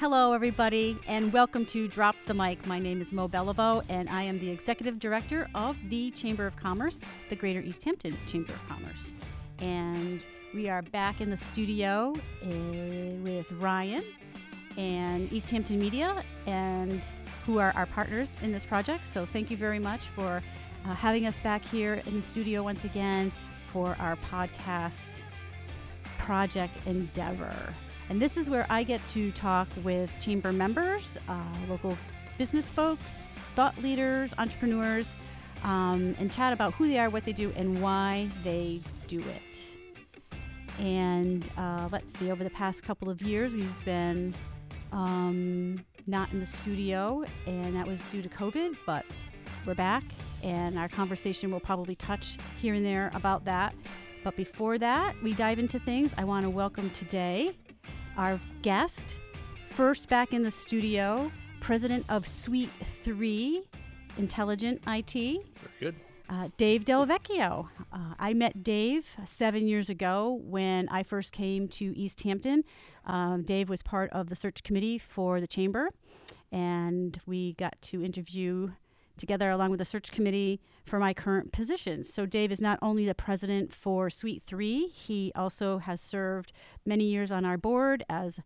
Hello, everybody, and welcome to Drop the Mic. My name is Mo Beliveau, and I am the Executive Director of the Chamber of Commerce, the Greater East Hampton Chamber of Commerce. And we are back in the studio uh, with Ryan and East Hampton Media, and who are our partners in this project. So thank you very much for uh, having us back here in the studio once again for our podcast project endeavor. And this is where I get to talk with chamber members, uh, local business folks, thought leaders, entrepreneurs, um, and chat about who they are, what they do, and why they do it. And uh, let's see, over the past couple of years, we've been um, not in the studio, and that was due to COVID, but we're back, and our conversation will probably touch here and there about that. But before that, we dive into things. I want to welcome today our guest, first back in the studio, president of Suite 3 Intelligent IT. Very good. Uh, Dave Delvecchio. Uh, I met Dave seven years ago when I first came to East Hampton. Um, Dave was part of the search committee for the chamber, and we got to interview together along with the search committee for my current position. So Dave is not only the president for Suite 3, he also has served many years on our board as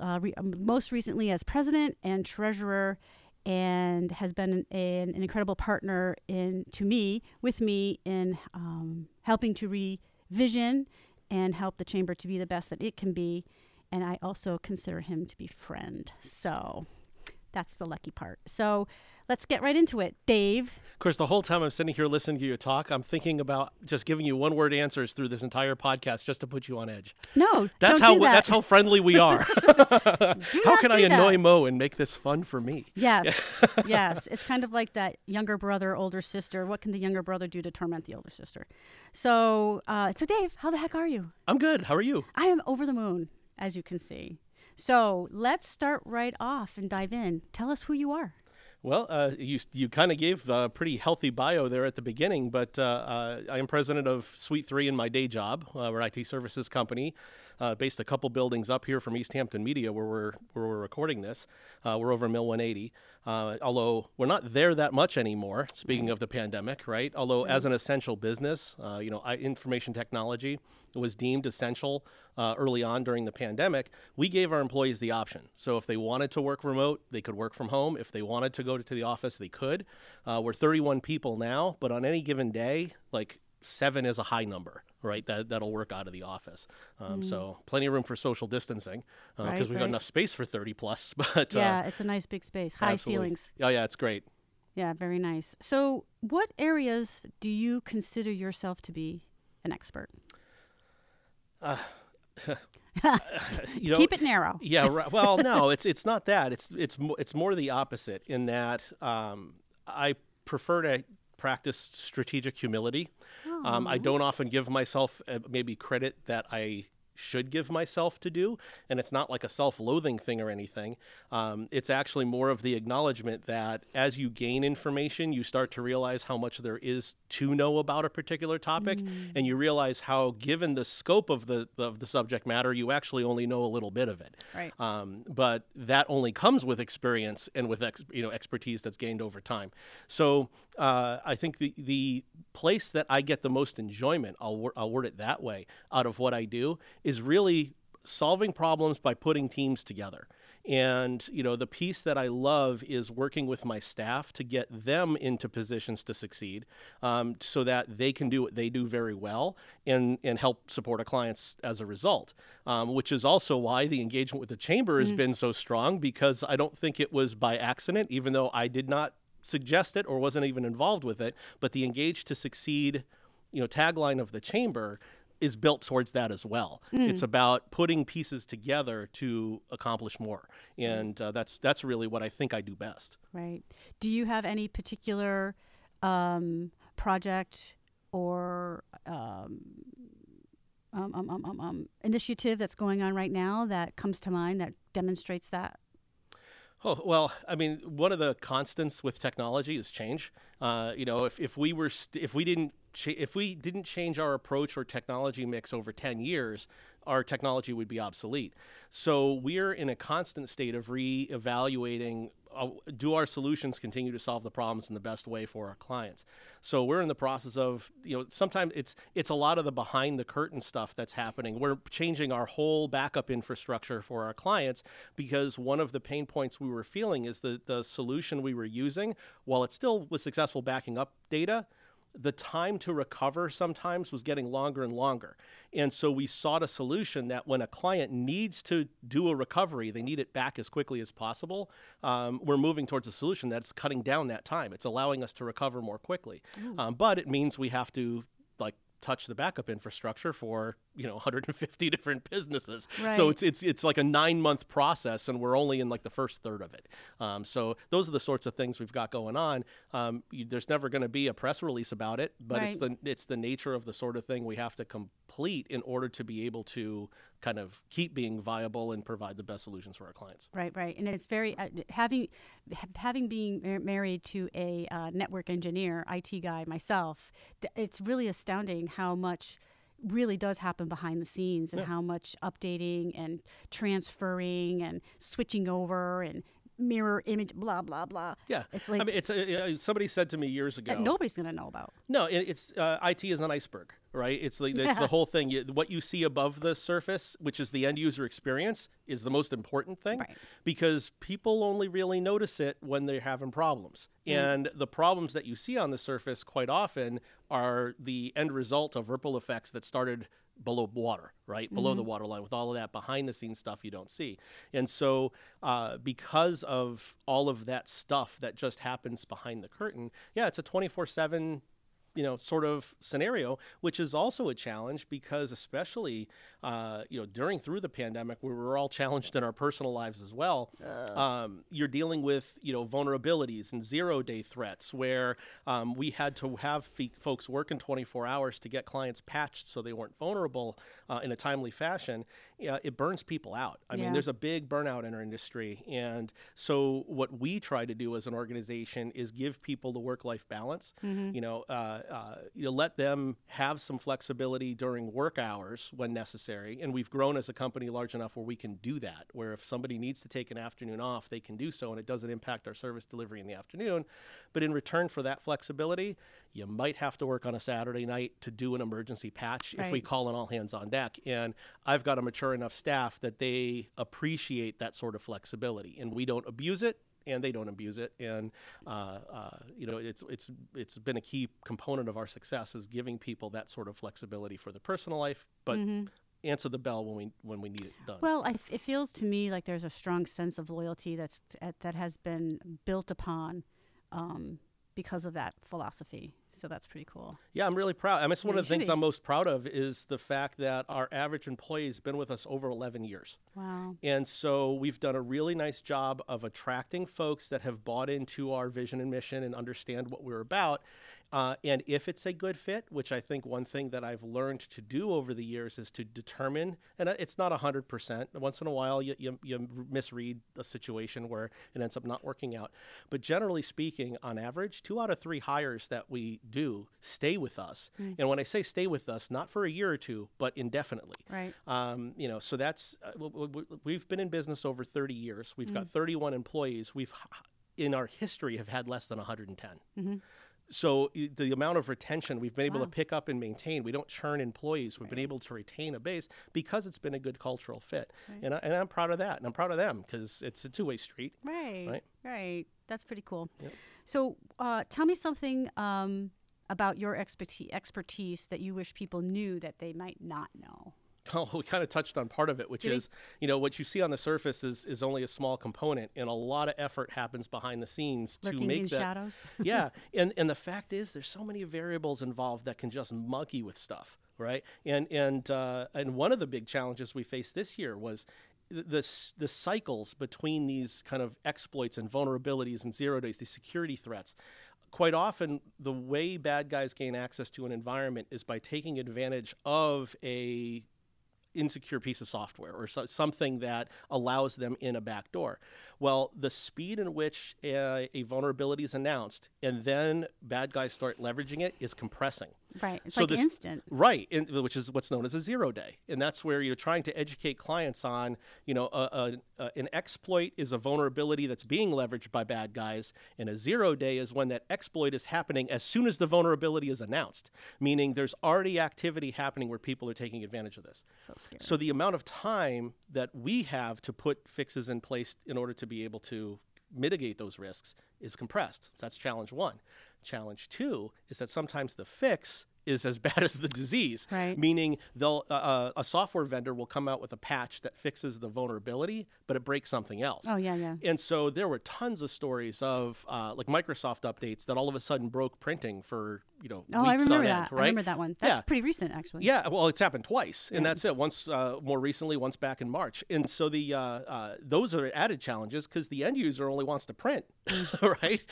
uh, re- um, most recently as president and treasurer and has been an, an, incredible partner in to me with me in um, helping to revision and help the chamber to be the best that it can be. And i also consider him to be friend. So that's the lucky part. So let's get right into it. Dave. Of course, the whole time I'm sitting here listening to you talk, I'm thinking about just giving you one word answers through this entire podcast just to put you on edge. No, that's how that. that's how friendly we are. how can I annoy that. Mo and make this fun for me? Yes, yes. It's kind of like that younger brother, older sister. What can the younger brother do to torment the older sister? So, uh, so Dave, how the heck are you? I'm good. How are you? I am over the moon, as you can see. So let's start right off and dive in. Tell us who you are. Well, uh, you you kind of gave a pretty healthy bio there at the beginning, but uh, uh, I am president of Suite Three in my day job. Uh, we're IT services company uh, based a couple buildings up here from East Hampton Media, where we're where we're recording this. Uh, we're over Mill 180. although we're not there that much anymore. Speaking of the pandemic, right? Although as an essential business, you know, I, information technology was deemed essential uh, early on during the pandemic, we gave our employees the option. So if they wanted to work remote, they could work from home. If they wanted to go to the office, they could. Uh, we're 31 people now, but on any given day, like seven is a high number, right? That that'll work out of the office. Um, mm. So plenty of room for social distancing because uh, right, we've right. got enough space for 30 plus. But yeah, uh, it's a nice big space, high absolutely. ceilings. Oh yeah, it's great. Yeah, very nice. So, what areas do you consider yourself to be an expert? Uh, you know, keep it narrow. yeah. Right, well, no, it's it's not that. It's it's it's more the opposite in that um, I prefer to practice strategic humility. Um, I don't often give myself uh, maybe credit that I should give myself to do. And it's not like a self loathing thing or anything. Um, it's actually more of the acknowledgement that as you gain information, you start to realize how much there is to know about a particular topic. Mm. And you realize how, given the scope of the, of the subject matter, you actually only know a little bit of it. Right. Um, but that only comes with experience and with ex, you know expertise that's gained over time. So uh, I think the, the place that I get the most enjoyment, I'll, I'll word it that way, out of what I do is really solving problems by putting teams together. And you know, the piece that I love is working with my staff to get them into positions to succeed, um, so that they can do what they do very well and and help support our clients as a result. Um, which is also why the engagement with the chamber has mm-hmm. been so strong because I don't think it was by accident, even though I did not suggest it or wasn't even involved with it. But the engage to succeed, you know, tagline of the chamber is built towards that as well. Mm. It's about putting pieces together to accomplish more, and uh, that's that's really what I think I do best. Right. Do you have any particular um, project or um, um, um, um, um initiative that's going on right now that comes to mind that demonstrates that? Oh well, I mean, one of the constants with technology is change. Uh, you know, if, if we were st- if we didn't ch- if we didn't change our approach or technology mix over ten years, our technology would be obsolete. So we're in a constant state of re-evaluating uh, do our solutions continue to solve the problems in the best way for our clients? So we're in the process of you know sometimes it's it's a lot of the behind the curtain stuff that's happening. We're changing our whole backup infrastructure for our clients because one of the pain points we were feeling is that the solution we were using while it still was successful backing up data the time to recover sometimes was getting longer and longer. And so we sought a solution that when a client needs to do a recovery, they need it back as quickly as possible. Um, we're moving towards a solution that's cutting down that time. It's allowing us to recover more quickly. Um, but it means we have to like touch the backup infrastructure for you know 150 different businesses. Right. So it's it's it's like a nine month process, and we're only in like the first third of it. Um, so those are the sorts of things we've got going on. Um, you, there's never going to be a press release about it, but it's the it's the nature of the sort of thing we have to complete in order to be able to kind of keep being viable and provide the best solutions for our clients. Right, right, and it's very uh, having having being married to a uh, network engineer, IT guy myself. Th- it's really astounding how much really does happen behind the scenes and how much updating and transferring and switching over and mirror image, blah blah blah. Yeah, it's like I mean, it's uh, somebody said to me years ago. that nobody's gonna know about. No, it, it's uh, IT is an iceberg, right? It's like it's the whole thing. You, what you see above the surface, which is the end user experience, is the most important thing Right. because people only really notice it when they're having problems. And the problems that you see on the surface quite often are the end result of ripple effects that started below water, right? Below the water line with all of that behind the scenes stuff you don't see. And so, uh, because of all of that stuff that just happens behind the curtain, yeah, it's a 24 7 you know sort of scenario which is also a challenge because especially uh, you know during through the pandemic we were all challenged in our personal lives as well. Um, you're dealing with you know vulnerabilities and zero day threats where um, we had to have fe- folks work in 24 hours to get clients patched so they weren't vulnerable uh, in a timely fashion. Yeah, it burns people out. I Yeah. mean there's a big burnout in our industry. And so what we try to do as an organization is give people the work life balance you know uh, uh, you know, let them have some flexibility during work hours when necessary. And we've grown as a company large enough where we can do that where if somebody needs to take an afternoon off they can do so and it doesn't impact our service delivery in the afternoon. But in return for that flexibility you might have to work on a saturday night to do an emergency patch if we call an all hands on deck. And i've got a mature enough staff that they appreciate that sort of flexibility and we don't abuse it and they don't abuse it. And uh, uh, you know it's it's it's been a key component of our success is giving people that sort of flexibility for their personal life but answer the bell when we when we need it done. Well, I f it feels to me like there's a strong sense of loyalty that's that has been built upon um, because of that philosophy. So that's pretty cool. Yeah, I'm really proud. I mean, it's one Yeah, of the things be. I'm most proud of is the fact that our average employee has been with us over 11 years. Wow. And so we've done a really nice job of attracting folks that have bought into our vision and mission and understand what we're about. Uh, and if it's a good fit, which I think one thing that I've learned to do over the years is to determine, and it's not 100%. Once in a while, you, you, you misread a situation where it ends up not working out. But generally speaking, on average, two out of three hires that we do stay with us. And when I say stay with us, not for a year or two, but indefinitely. Right. Um, you know, so that's uh, w- w- w- we've been in business over 30 years. We've got 31 employees. We've in our history have had less than 110. So the amount of retention we've been able to pick up and maintain, we don't churn employees. We've been able to retain a base because it's been a good cultural fit, and, I, and I'm proud of that, and I'm proud of them because it's a two-way street. Right. Right. Right. That's pretty cool. So, uh, tell me something um, about your expertise, expertise that you wish people knew that they might not know. Oh, we kind of touched on part of it, which Did is, you know, what you see on the surface is, is only a small component, and a lot of effort happens behind the scenes to make in that. shadows. yeah, and and the fact is, there's so many variables involved that can just monkey with stuff, right? And and uh, and one of the big challenges we faced this year was the the cycles between these kind of exploits and vulnerabilities and zero days, these security threats. Quite often, the way bad guys gain access to an environment is by taking advantage of a insecure piece of software or so, something that allows them in a back door. Well, the speed in which a, a vulnerability is announced and then bad guys start leveraging it is compressing. Right. It's So like this- instant. Right, and, which is what's known as a zero day, and that's where you're trying to educate clients on, you know, a, a, a, an exploit is a vulnerability that's being leveraged by bad guys, and a zero day is when that exploit is happening as soon as the vulnerability is announced, meaning there's already activity happening where people are taking advantage of this. So scary. So the amount of time that we have to put fixes in place in order to be able to mitigate those risks is compressed. So that's challenge one. Challenge two is that sometimes the fix is as bad as the disease, Right. meaning they'll uh, uh, a software vendor will come out with a patch that fixes the vulnerability, but it breaks something else. oh yeah, yeah. And so there were tons of stories of uh, like Microsoft updates that all of a sudden broke printing for you know Oh, I weeks remember on that. end, I right? remember that one. That's Yeah. pretty recent, actually. Yeah, well, it's happened twice, and that's it. Once uh, more recently, once back in March, and so the uh, uh, those are added challenges because the end user only wants to print, right?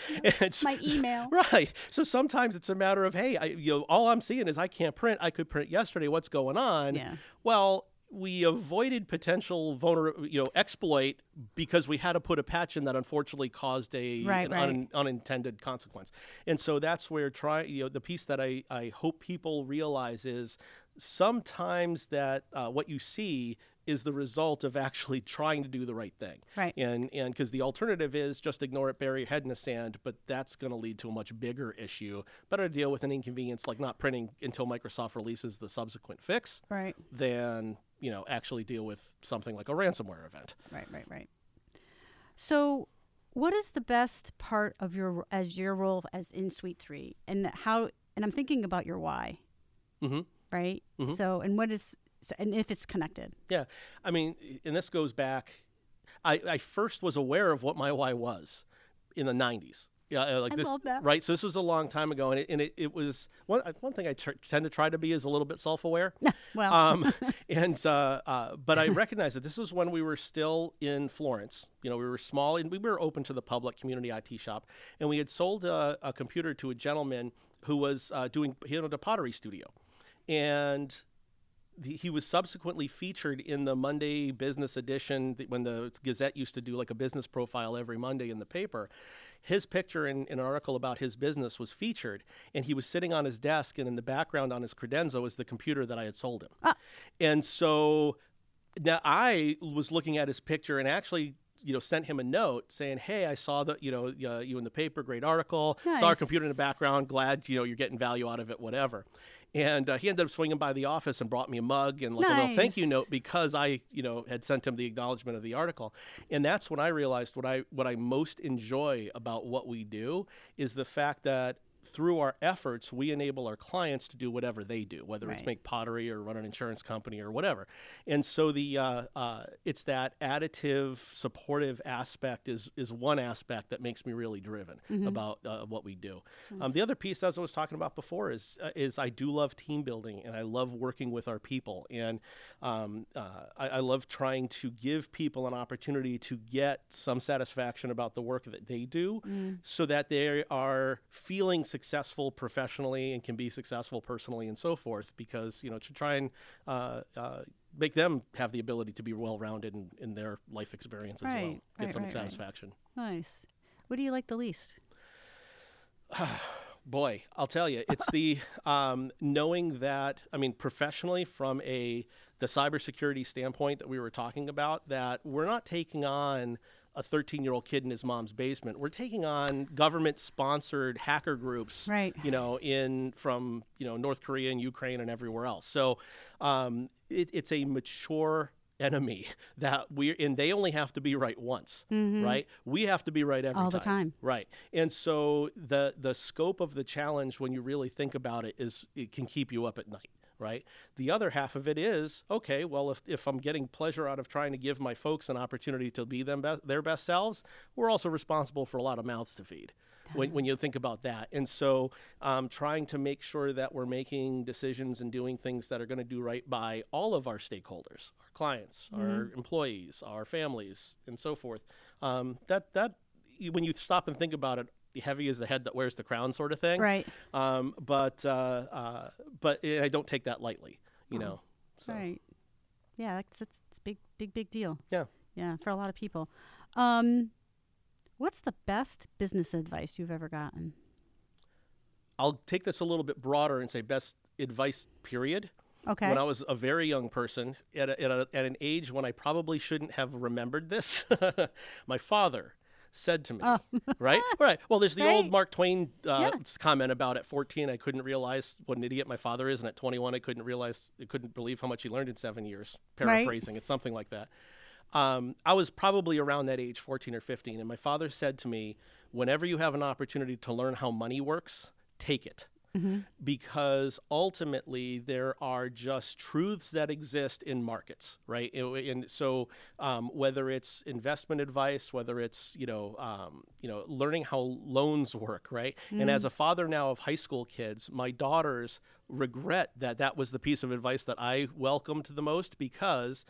And so- My email. right? So sometimes it's a matter of hey, I, you know, all I'm seeing is I can't print. I could print yesterday. What's going on? Yeah. Well. We avoided potential vulner, you know, exploit because we had to put a patch in that unfortunately caused a Right, an right. un- unintended consequence. And so that's where try you know the piece that I, I hope people realize is sometimes that uh, what you see is the result of actually trying to do the right thing. Right. And and because the alternative is just ignore it, bury your head in the sand, but that's going to lead to a much bigger issue. Better to deal with an inconvenience like not printing until Microsoft releases the subsequent fix Right. than you know actually deal with something like a ransomware event. Right, right, right. So, what is the best part of your as your role as in Suite Three, and how? And I'm thinking about your why, hmm right? Mhm. So, and what is, so, and if it's connected, Yeah, I mean, and this goes back. I, I first was aware of what my why was in the '90s. Yeah, uh, like I this, right? So this was a long time ago, and it, and it, it was one one thing I tr- tend to try to be is a little bit self-aware. well, um, and uh, uh, but I recognize that this was when we were still in Florence. You know, we were small and we were open to the public community IT shop, and we had sold a, a computer to a gentleman who was uh, doing he owned a pottery studio, and the, he was subsequently featured in the Monday Business Edition when the Gazette used to do like a business profile every Monday in the paper. His picture in, in an article about his business was featured, and he was sitting on his desk, and in the background on his credenza was the computer that I had sold him. Ah. And so now I was looking at his picture and actually. You know, sent him a note saying, "Hey, I saw that you know uh, you in the paper, great article. Saw our computer in the background. Glad you know you're getting value out of it, whatever." And uh, he ended up swinging by the office and brought me a mug and like a little thank you note because I, you know, had sent him the acknowledgement of the article. And that's when I realized what I what I most enjoy about what we do is the fact that through our efforts we enable our clients to do whatever they do, whether it's make pottery or run an insurance company or whatever. And so the uh, uh, it's that additive, supportive aspect is is one aspect that makes me really driven about uh, what we do. Um, the other piece, as I was talking about before, is uh, is I do love team building and I love working with our people, and um, uh, I, I love trying to give people an opportunity to get some satisfaction about the work that they do, so that they are feeling successful professionally and can be successful personally and so forth. Because you know to try and uh, uh, make them have the ability to be well rounded in, in their life experience as well, get right, some right, right. satisfaction. nice. What do you like the least? Boy, I'll tell you, it's the um, knowing that. I mean, professionally, from a the cybersecurity standpoint that we were talking about, that we're not taking on a 13 year old kid in his mom's basement. We're taking on government sponsored hacker groups, Right. You know, in from you know North Korea and Ukraine and everywhere else. So um, it, it's a mature enemy that we and they only have to be right once, right? We have to be right every Mm-hmm. All the time. Right. And so the the scope of the challenge when you really think about it is it can keep you up at night, right? The other half of it is, okay, well if if I'm getting pleasure out of trying to give my folks an opportunity to be them best, their best selves, we're also responsible for a lot of mouths to feed. When, when you think about that. And so um, trying to make sure that we're making decisions and doing things that are going to do right by all of our stakeholders, our clients, our employees, our families, and so forth. Um, that, that, when you stop and think about it, heavy is the head that wears the crown sort of thing. Right. Um, but, uh, uh, but I don't take that lightly, you know. So. Right. Yeah, that's it's, it's big, big, big deal. Yeah. Yeah, for a lot of people. Um, what's the best business advice you've ever gotten? I'll take this a little bit broader and say best advice, period. Okay. When I was a very young person, at, a, at, a, at an age when I probably shouldn't have remembered this, my father said to me, Oh. right? Right. Well, there's the old Mark Twain uh, Yeah. comment about at 14, I couldn't realize what an idiot my father is. And at 21, I couldn't realize, I couldn't believe how much he learned in seven years. Right. Paraphrasing, it's something like that. Um, I was probably around that age, 14 or 15. And my father said to me, whenever you have an opportunity to learn how money works, take it because ultimately there are just truths that exist in markets, right? And, so um, whether it's investment advice, whether it's you know um, you know learning how loans work, right? And as a father now of high school kids, my daughters regret that that was the piece of advice that I welcomed the most because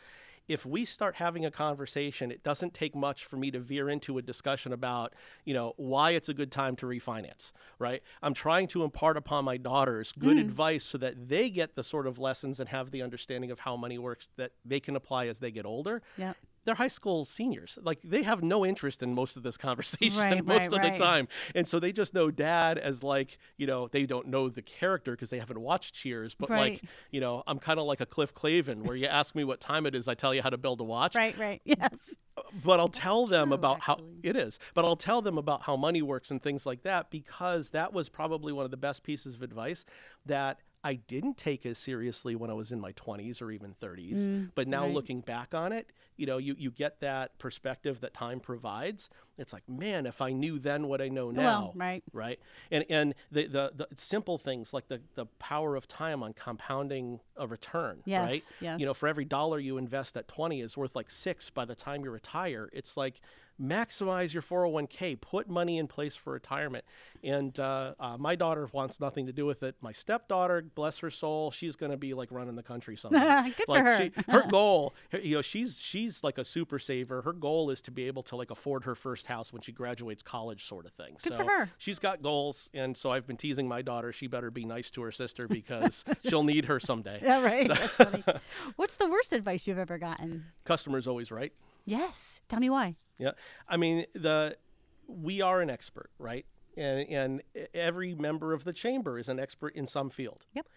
if we start having a conversation, it doesn't take much for me to veer into a discussion about, you know, why it's a good time to refinance, right? I'm trying to impart upon my daughters good hmm. advice so that they get the sort of lessons and have the understanding of how money works that they can apply as they get older. Yeah. They're high school seniors. Like they have no interest in most of this conversation Right, most right, of right. the time. And so they just know dad as like, you know, they don't know the character because they haven't watched Cheers, but like, you know, I'm kind of like a Cliff Clavin where you ask me what time it is, I tell you how to build a watch Right. Right. Yes. but I'll tell them True, about how it is. But I'll tell them about how money works and things like that because that was probably one of the best pieces of advice that I didn't take as seriously when I was in my 20s or even 30s. but now Mm, right. looking back on it, you know, you, you get that perspective that time provides. It's like, man, if I knew then what I know now, Well, right. right? And and the, the, the simple things like the, the power of time on compounding a return, right? Yes, yes. You know, for every dollar you invest at 20 is worth like six by the time you retire. It's like maximize your 401k, put money in place for retirement. And uh, uh, my daughter wants nothing to do with it. My stepdaughter, bless her soul, she's going to be like running the country someday. Good for like her. She, her goal, you know, she's she's like a super saver. Her goal is to be able to like afford her first house when she graduates college, sort of thing. Good so for her. she's got goals, and so I've been teasing my daughter. She better be nice to her sister because she'll need her someday. Yeah. Right. That's funny. What's the worst advice you've ever gotten? Customer's always right. Yes. Tell me why. Yeah, I mean the we are an expert, right? And and every member of the chamber is an expert in some field. Yep.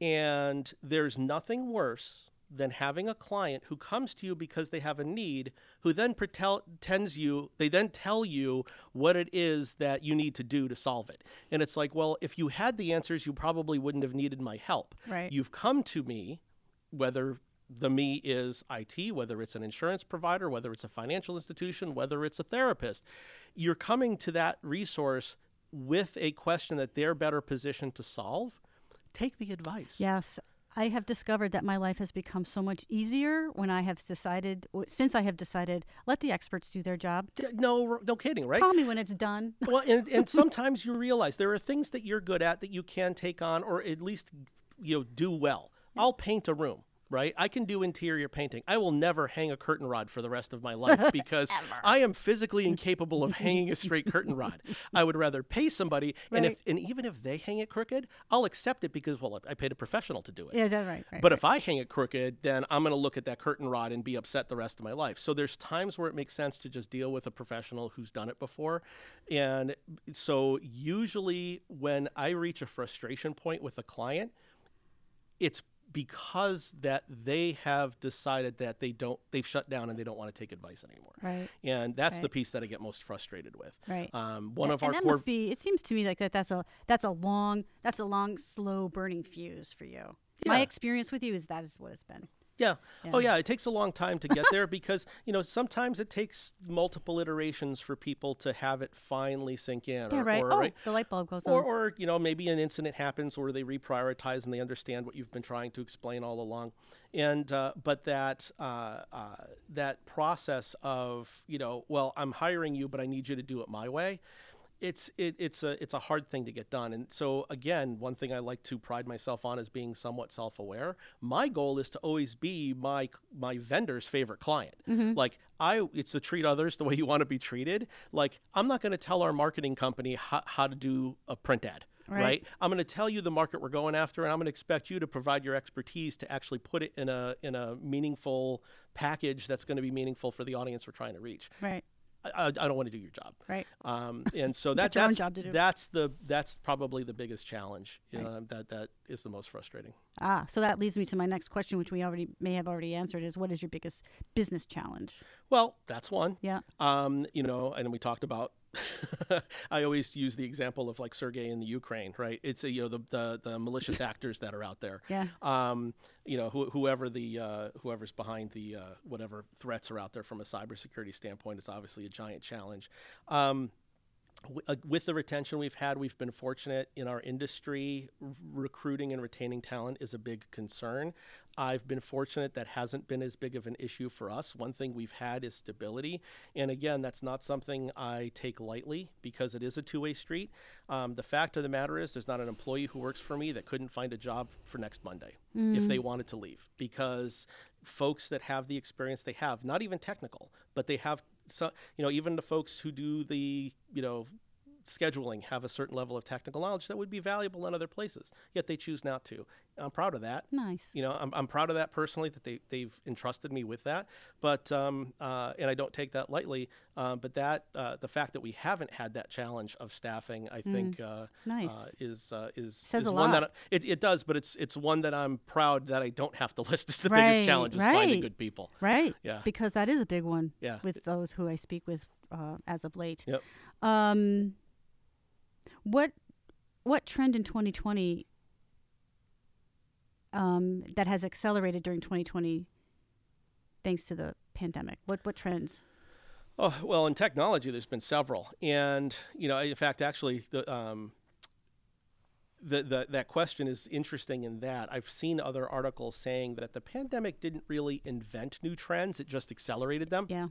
And there's nothing worse than having a client who comes to you because they have a need, who then pretends you, they then tell you what it is that you need to do to solve it. And it's like, well, if you had the answers, you probably wouldn't have needed my help. Right. You've come to me, whether the me is IT, whether it's an insurance provider, whether it's a financial institution, whether it's a therapist. You're coming to that resource with a question that they're better positioned to solve. Take the advice. Yes. I have discovered that my life has become so much easier when I have decided, since I have decided, let the experts do their job. No, no kidding, right? Call me when it's done. well, and, and sometimes you realize there are things that you're good at that you can take on or at least you know do well. I'll paint a room, right? I can do interior painting. I will never hang a curtain rod for the rest of my life because I am physically incapable of hanging a straight curtain rod. I would rather pay somebody, and if and even if they hang it crooked, I'll accept it because well, I paid a professional to do it. Yeah, that's right. right But if I hang it crooked, then I'm going to look at that curtain rod and be upset the rest of my life. So there's times where it makes sense to just deal with a professional who's done it before. And so usually when I reach a frustration point with a client, it's because that they have decided that they don't they've shut down and they don't want to take advice anymore. Right. And that's the piece that I get most frustrated with. Right. Um, one A- of and our that must be. It seems to me like that. That's a that's a long that's a long slow burning fuse for you. My experience with you is that is what it's been. Yeah. Oh, Yeah. yeah. It takes a long time to get there because, you know, sometimes it takes multiple iterations for people to have it finally sink in. Yeah, or, right. Or, oh, right? the light bulb goes Or, on. or, you know, maybe an incident happens where they reprioritize and they understand what you've been trying to explain all along. And, uh, but that, uh, uh, that process of, you know, well, I'm hiring you, but I need you to do it my way. It's it, it's a it's a hard thing to get done, and so again, one thing I like to pride myself on is being somewhat self-aware. My goal is to always be my my vendor's favorite client. Mm-hmm. Like I, it's to treat others the way you want to be treated. Like I'm not going to tell our marketing company how, how to do a print ad Right. right? I'm going to tell you the market we're going after, and I'm going to expect you to provide your expertise to actually put it in a in a meaningful package that's going to be meaningful for the audience we're trying to reach. Right. I, I don't want to do your job. Right. Um, and so that, that's job to do. that's the that's probably the biggest challenge. You Right. know, that that is the most frustrating. Ah, so that leads me to my next question, which we already may have already answered: is what is your biggest business challenge? Well, that's one. Yeah. Um, you know, and we talked about. I always use the example of like Sergey in the Ukraine, right? It's a, you know the, the the malicious actors that are out there. Yeah. Um, you know, who, whoever the uh, whoever's behind the uh, whatever threats are out there from a cybersecurity standpoint is obviously a giant challenge. Um, with the retention we've had, we've been fortunate in our industry. Recruiting and retaining talent is a big concern. I've been fortunate that hasn't been as big of an issue for us. One thing we've had is stability. And again, that's not something I take lightly because it is a two way street. Um, the fact of the matter is, there's not an employee who works for me that couldn't find a job for next Monday if they wanted to leave because folks that have the experience they have, not even technical, but they have so you know even the folks who do the you know scheduling have a certain level of technical knowledge that would be valuable in other places yet they choose not to i'm proud of that Nice. you know i'm, I'm proud of that personally that they, they've entrusted me with that but um, uh, and i don't take that lightly um, but that uh, the fact that we haven't had that challenge of staffing i think uh, Mm. Nice. uh, is uh, is, Says is a one lot. that I- it, it does but it's it's one that i'm proud that i don't have to list as the Right, biggest challenge is finding good people Right. Yeah. Because that is a big one. Yeah. With those who I speak with uh, as of late. Yep. Um, what what trend in 2020 um, that has accelerated during 2020 thanks to the pandemic? What what trends? Oh well, in technology, there's been several, and you know, in fact, actually, the um, the, the that question is interesting in that I've seen other articles saying that the pandemic didn't really invent new trends; it just accelerated them Yeah.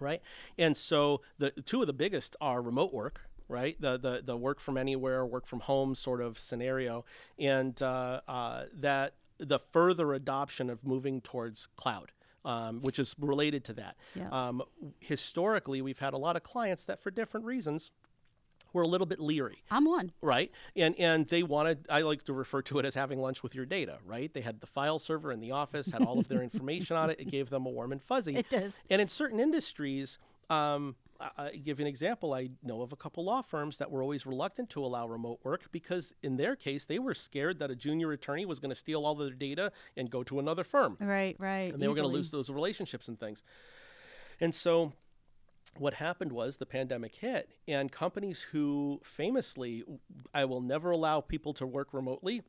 right? And so the two of the biggest are remote work, right? The the the work from anywhere, work from home sort of scenario, and uh, uh, that the further adoption of moving towards cloud. Um, which is related to that. Yeah. Um, historically, we've had a lot of clients that, for different reasons, were a little bit leery I'm one. right and and they wanted i like to refer to it as having lunch with your data right they had the file server in the office had all of their information on it it gave them a warm and fuzzy It does. and in certain industries um, I, give an example i know of a couple law firms that were always reluctant to allow remote work because in their case they were scared that a junior attorney was going to steal all of their data and go to another firm Right. Right. and they were going to lose those relationships and things. And so what happened was the pandemic hit and companies who famously I will never allow people to work remotely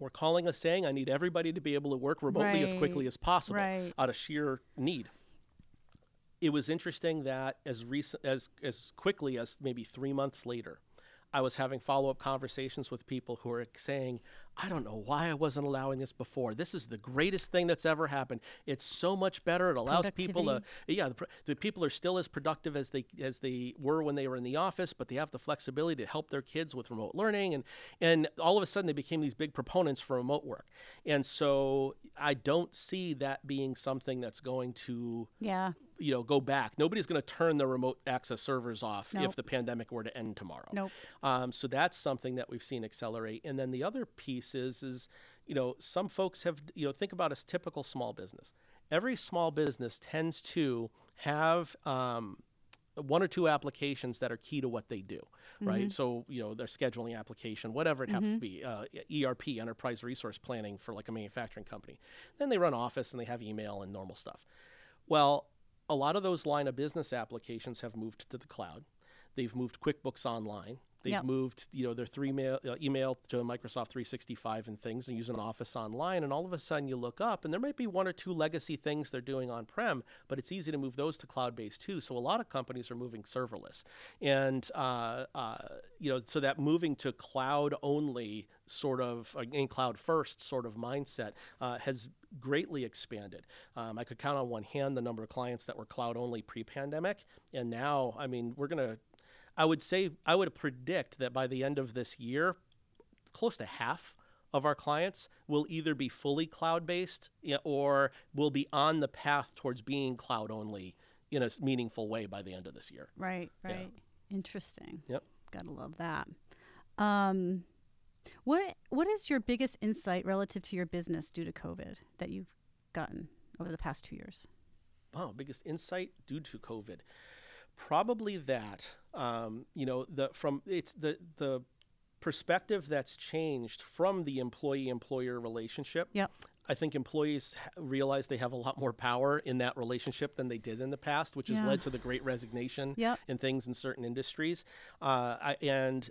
were calling us saying I need everybody to be able to work remotely as quickly as possible right. out of sheer need. It was interesting that as recent as as quickly as maybe 3 months later I was having follow up conversations with people who are saying, I don't know why I wasn't allowing this before. This is the greatest thing that's ever happened. It's so much better. It allows people to, yeah, the, the people are still as productive as they as they were when they were in the office, but they have the flexibility to help their kids with remote learning, and and all of a sudden they became these big proponents for remote work. And so I don't see that being something that's going to Yeah. You know go back. Nobody's going to turn the remote access servers off Nope. if the pandemic were to end tomorrow. Nope. Um, so that's something that we've seen accelerate. And then the other piece is, is you know, some folks have, you know, think about a typical small business. Every small business tends to have um, one or two applications that are key to what they do, right? So, you know, their scheduling application, whatever it happens to be, uh, ERP, enterprise resource planning for like a manufacturing company. Then they run Office and they have email and normal stuff. Well, a lot of those line of business applications have moved to the cloud. They've moved QuickBooks Online. They've Yep. moved, you know, their three mail, uh, email to Microsoft 365 and things, and using Office Online. And all of a sudden, you look up, and there might be one or two legacy things they're doing on-prem, but it's easy to move those to cloud-based too. So a lot of companies are moving serverless, and uh, uh, you know, so that moving to cloud-only sort of, uh, in cloud-first sort of mindset uh, has greatly expanded. Um, I could count on one hand the number of clients that were cloud-only pre-pandemic, and now, I mean, we're gonna. I would say I would predict that by the end of this year, close to half of our clients will either be fully cloud based or will be on the path towards being cloud only in a meaningful way by the end of this year. Right. Right. Interesting. Yep. Gotta love that. Um, what what is your biggest insight relative to your business due to COVID that you've gotten over the past two years? Wow, biggest insight due to COVID, probably that. Um, you know, the from it's the the perspective that's changed from the employee employer relationship. Yep. I think employees realize they have a lot more power in that relationship than they did in the past, which has led to the great resignation Yep. and things in certain industries. Uh, I, and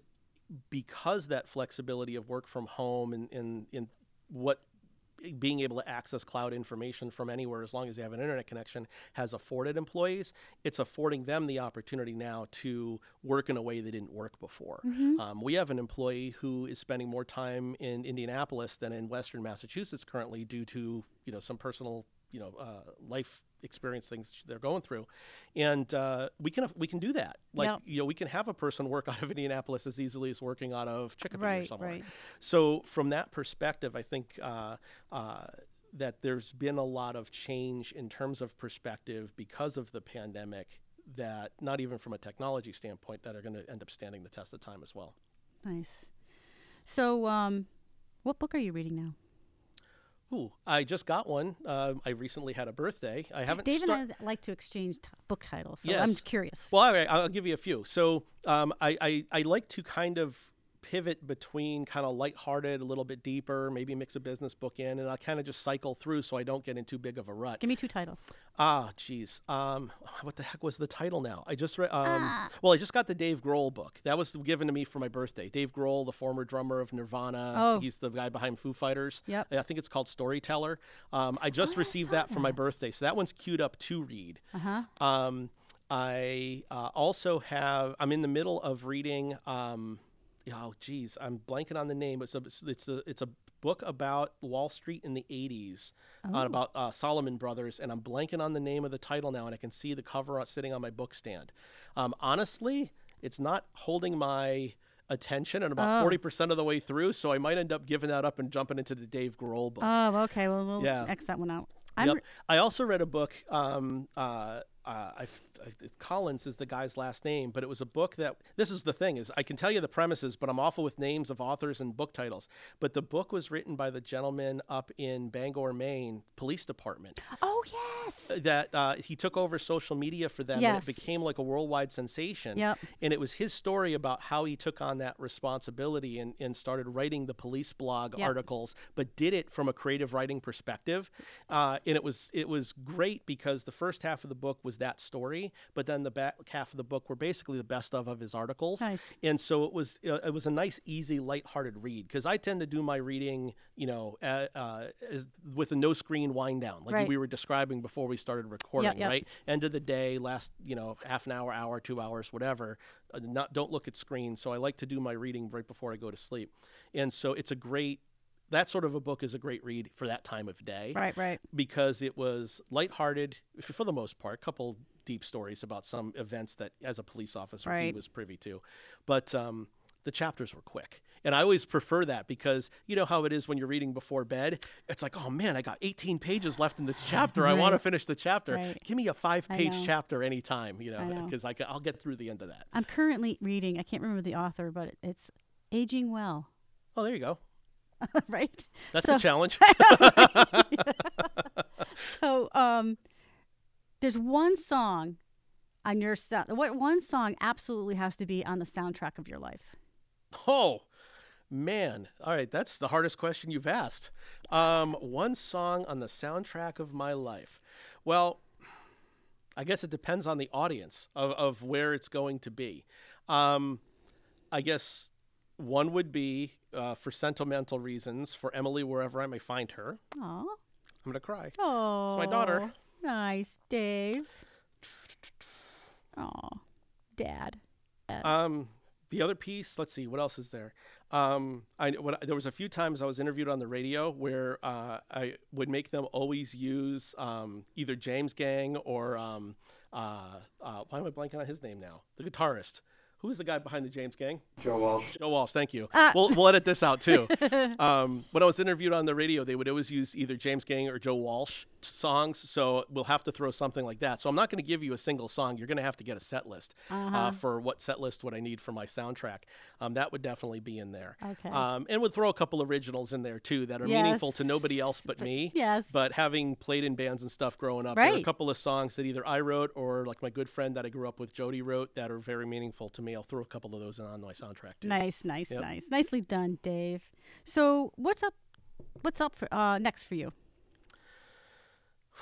because that flexibility of work from home and in in what being able to access cloud information from anywhere as long as they have an internet connection has afforded employees. It's affording them the opportunity now to work in a way they didn't work before. Um, we have an employee who is spending more time in indianapolis than in western massachusetts currently due to you know some personal you know uh, life experience things they're going through and uh, we can we can do that like Yep. you know we can have a person work out of indianapolis as easily as working out of chicopee or Right, somewhere right. so from that perspective, I think uh, uh, that there's been a lot of change in terms of perspective because of the pandemic. That not even from a technology standpoint that are going to end up standing the test of time as well. Nice. So, um, what book are you reading now? Ooh, I just got one. Uh, I recently had a birthday. I haven't. Dave start- and I like to exchange t- book titles, so I'm curious. Well, all right, I'll give you a few. So um, I, I, I like to kind of pivot between kind of lighthearted, a little bit deeper, maybe mix a business book in, and I'll kind of just cycle through so I don't get in too big of a rut. Give me two titles. Ah, geez. Um, what the heck was the title now? I just read. Um, Ah. Well, I just got the Dave Grohl book. That was given to me for my birthday. Dave Grohl, the former drummer of Nirvana. Oh. He's the guy behind Foo Fighters. Yep. I think it's called Storyteller. Um, I just Oh, I received that for my birthday, so that one's queued up to read. Uh huh. Um, I uh, also have. I'm in the middle of reading. Um, oh, geez, I'm blanking on the name. It's a it's a it's a book about Wall Street in the 80s, Oh. uh, about uh, Salomon Brothers, and I'm blanking on the name of the title now, and I can see the cover sitting on my book stand. Um, honestly, it's not holding my attention, and about Oh. forty percent of the way through, so I might end up giving that up and jumping into the Dave Grohl book. Oh, okay. Well, we'll Yeah. X that one out. I'm Yep. re- I also read a book. Um, uh, uh, I, I, Collins is the guy's last name, but it was a book that. This is the thing is I can tell you the premises, but I'm awful with names of authors and book titles. But the book was written by the gentleman up in Bangor, Maine, police department. oh yes. That uh, he took over social media for them, Yes. and it became like a worldwide sensation. Yep. And it was his story about how he took on that responsibility and, and started writing the police blog Yep. articles, but did it from a creative writing perspective. Uh, and it was it was great because the first half of the book was that story, but then the back half of the book were basically the best of of his articles. Nice. And so it was uh, it was a nice, easy, lighthearted read because I tend to do my reading, you know, uh, uh, as, with a no screen wind down, like Right. we were describing before we started recording, yep. right? End of the day, last you know half an hour, hour, two hours, whatever. Uh, not don't look at screens. So I like to do my reading right before I go to sleep, and so it's a great. That sort of a book is a great read for that time of day Right. Right. because it was lighthearted for the most part. A couple deep stories about some events that, as a police officer, he was privy to, but um, the chapters were quick. And I always prefer that because you know how it is when you're reading before bed. It's like, oh man, I got 18 pages left in this chapter. I want to finish the chapter. Right. Give me a five-page chapter anytime, you know, know. because I will get through the end of that. I'm currently reading. I can't remember the author, but it's Aging Well. Oh, there you go. right. That's So- the challenge. So, um, there's one song on your sound. What one song absolutely has to be on the soundtrack of your life? Oh, man. All right. That's the hardest question you've asked. Um, one song on the soundtrack of my life. Well, I guess it depends on the audience of, of where it's going to be. Um, I guess one would be uh, for sentimental reasons for Emily, wherever I may find her. Aw. I'm going to cry. Oh. it's my daughter. Nice, Dave. Oh, Dad. Yes. Um, the other piece, let's see, what else is there? Um, I what, there was a few times I was interviewed on the radio where uh, I would make them always use um, either James Gang or um, uh, uh, why am I blanking on his name now? The guitarist. Who's the guy behind the James Gang? Joe Walsh. Joe Walsh. Thank you. Ah. We'll, we'll edit this out too. um, when I was interviewed on the radio, they would always use either James Gang or Joe Walsh, songs, so we'll have to throw something like that. So I'm not going to give you a single song. You're going to have to get a set list Uh-huh. uh, for what set list would I need for my soundtrack. Um, that would definitely be in there. Okay. Um, and would throw a couple originals in there too that are meaningful to nobody else but, but- me. yes. But having played in bands and stuff growing up, there are a couple of songs that either I wrote or like my good friend that I grew up with, Jody, wrote that are very meaningful to me. I'll throw a couple of those in on my soundtrack too. Nice, nice, Yep. nice. Nicely done, Dave. So what's up? What's up for uh, next for you?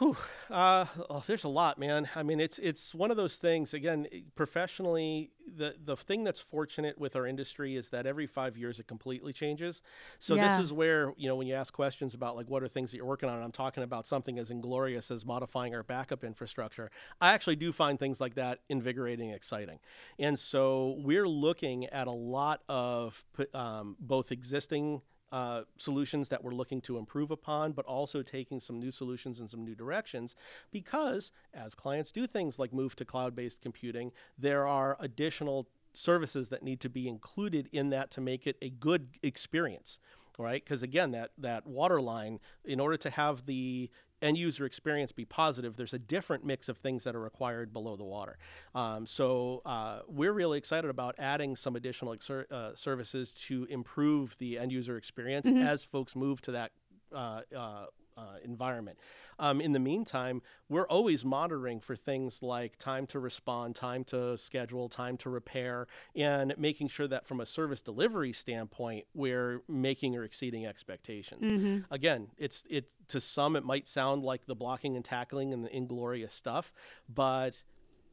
Whew. Uh, oh, there's a lot, man. I mean, it's it's one of those things. Again, professionally, the the thing that's fortunate with our industry is that every five years it completely changes. So Yeah. this is where you know when you ask questions about like what are things that you're working on, I'm talking about something as inglorious as modifying our backup infrastructure. I actually do find things like that invigorating, exciting, and so we're looking at a lot of um, both existing uh, solutions that we're looking to improve upon, but also taking some new solutions in some new directions. Because as clients do things like move to cloud based computing, there are additional services that need to be included in that to make it a good experience. Right? Because again, that, that water line, in order to have the end user experience be positive, there's a different mix of things that are required below the water. Um, so uh, we're really excited about adding some additional exer- uh, services to improve the end user experience as folks move to that. Uh, uh, uh, environment. Um, in the meantime, we're always monitoring for things like time to respond, time to schedule, time to repair, and making sure that from a service delivery standpoint, we're making or exceeding expectations. Again, it's it to some it might sound like the blocking and tackling and the inglorious stuff, but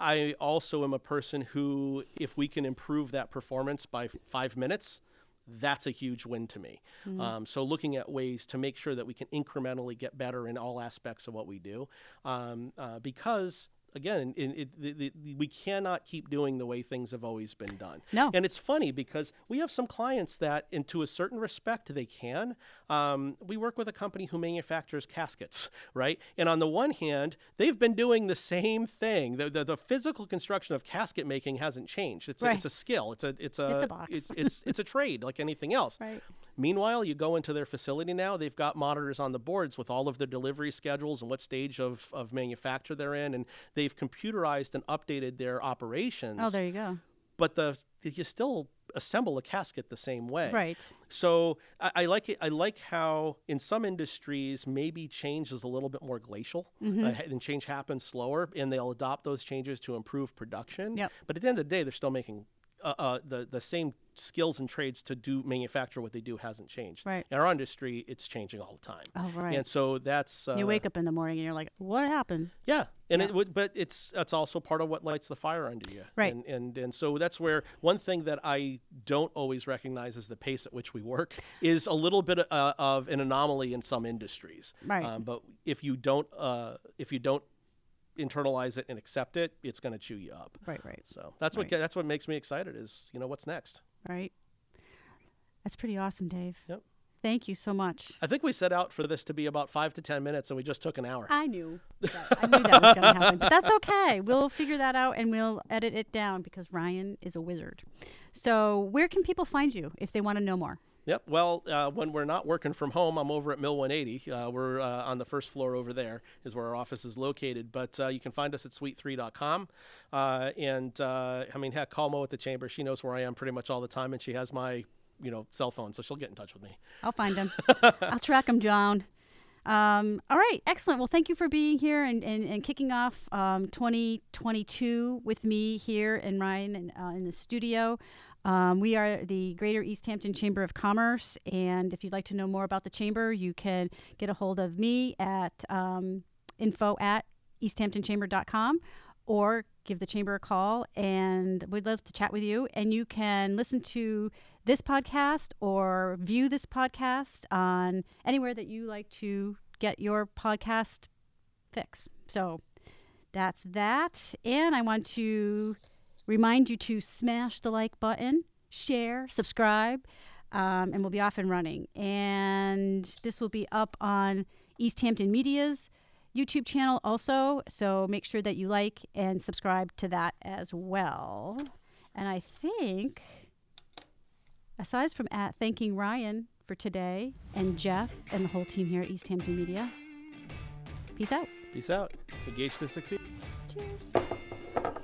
I also am a person who, if we can improve that performance by f- five minutes, that's a huge win to me. Um, so, looking at ways to make sure that we can incrementally get better in all aspects of what we do, um, uh, because again, in, it, the, the, we cannot keep doing the way things have always been done. No. And it's funny because we have some clients that, and to a certain respect, they can. Um, we work with a company who manufactures caskets, right? And on the one hand, they've been doing the same thing. The, the, the physical construction of casket making hasn't changed. It's, a, Right. it's a skill. It's a it's a It's a box. It's, it's it's a trade like anything else. Right. Meanwhile, you go into their facility now, they've got monitors on the boards with all of their delivery schedules and what stage of, of manufacture they're in, and they've computerized and updated their operations. Oh, there you go. But the you still assemble a casket the same way. Right. So I, I like it. I like how in some industries maybe change is a little bit more glacial, Mm-hmm. uh, and change happens slower, and they'll adopt those changes to improve production. Yep. But at the end of the day, they're still making uh, uh, the the same skills and trades to do manufacture what they do hasn't changed. Right. In our industry, it's changing all the time. Oh, right. And so that's uh, you wake up in the morning and you're like, what happened? yeah, and Yeah. it would, but it's that's also part of what lights the fire under you, Right. And and and so that's where one thing that I don't always recognize is the pace at which we work is a little bit uh, of an anomaly in some industries. Right. Um, but if you don't, uh, if you don't internalize it and accept it, it's going to chew you up. Right, right, So that's what Right. get, that's what makes me excited. Is you know what's next. right. That's pretty awesome, Dave. Yep. Thank you so much. I think we set out for this to be about five to ten minutes, and we just took an hour. I knew. That, I knew that was going to happen, but that's okay. We'll figure that out and we'll edit it down because Ryan is a wizard. So, where can people find you if they want to know more? Yep. Well, uh, when we're not working from home, I'm over at Mill 180. Uh, we're uh, on the first floor over there, is where our office is located. But uh, you can find us at suite3.com. Uh, and uh, I mean, heck, call Mo at the chamber. She knows where I am pretty much all the time, and she has my you know cell phone, so she'll get in touch with me. I'll find him. I'll track him down. Um, all right, excellent. Well, thank you for being here and, and, and kicking off um, 2022 with me here and Ryan in, uh, in the studio. Um, we are the Greater Easthampton Chamber of Commerce, and if you'd like to know more about the chamber, you can get a hold of me at um, info at easthamptonchamber.com or give the chamber a call, and we'd love to chat with you. And you can listen to this podcast or view this podcast on anywhere that you like to get your podcast fix. So that's that. And I want to remind you to smash the like button, share, subscribe, um, and we'll be off and running. And this will be up on Easthampton Media's YouTube channel also. So make sure that you like and subscribe to that as well. And I think, aside from at thanking Ryan for today and Jeff and the whole team here at Easthampton Media, Peace out. Peace out. Engage to succeed. Cheers.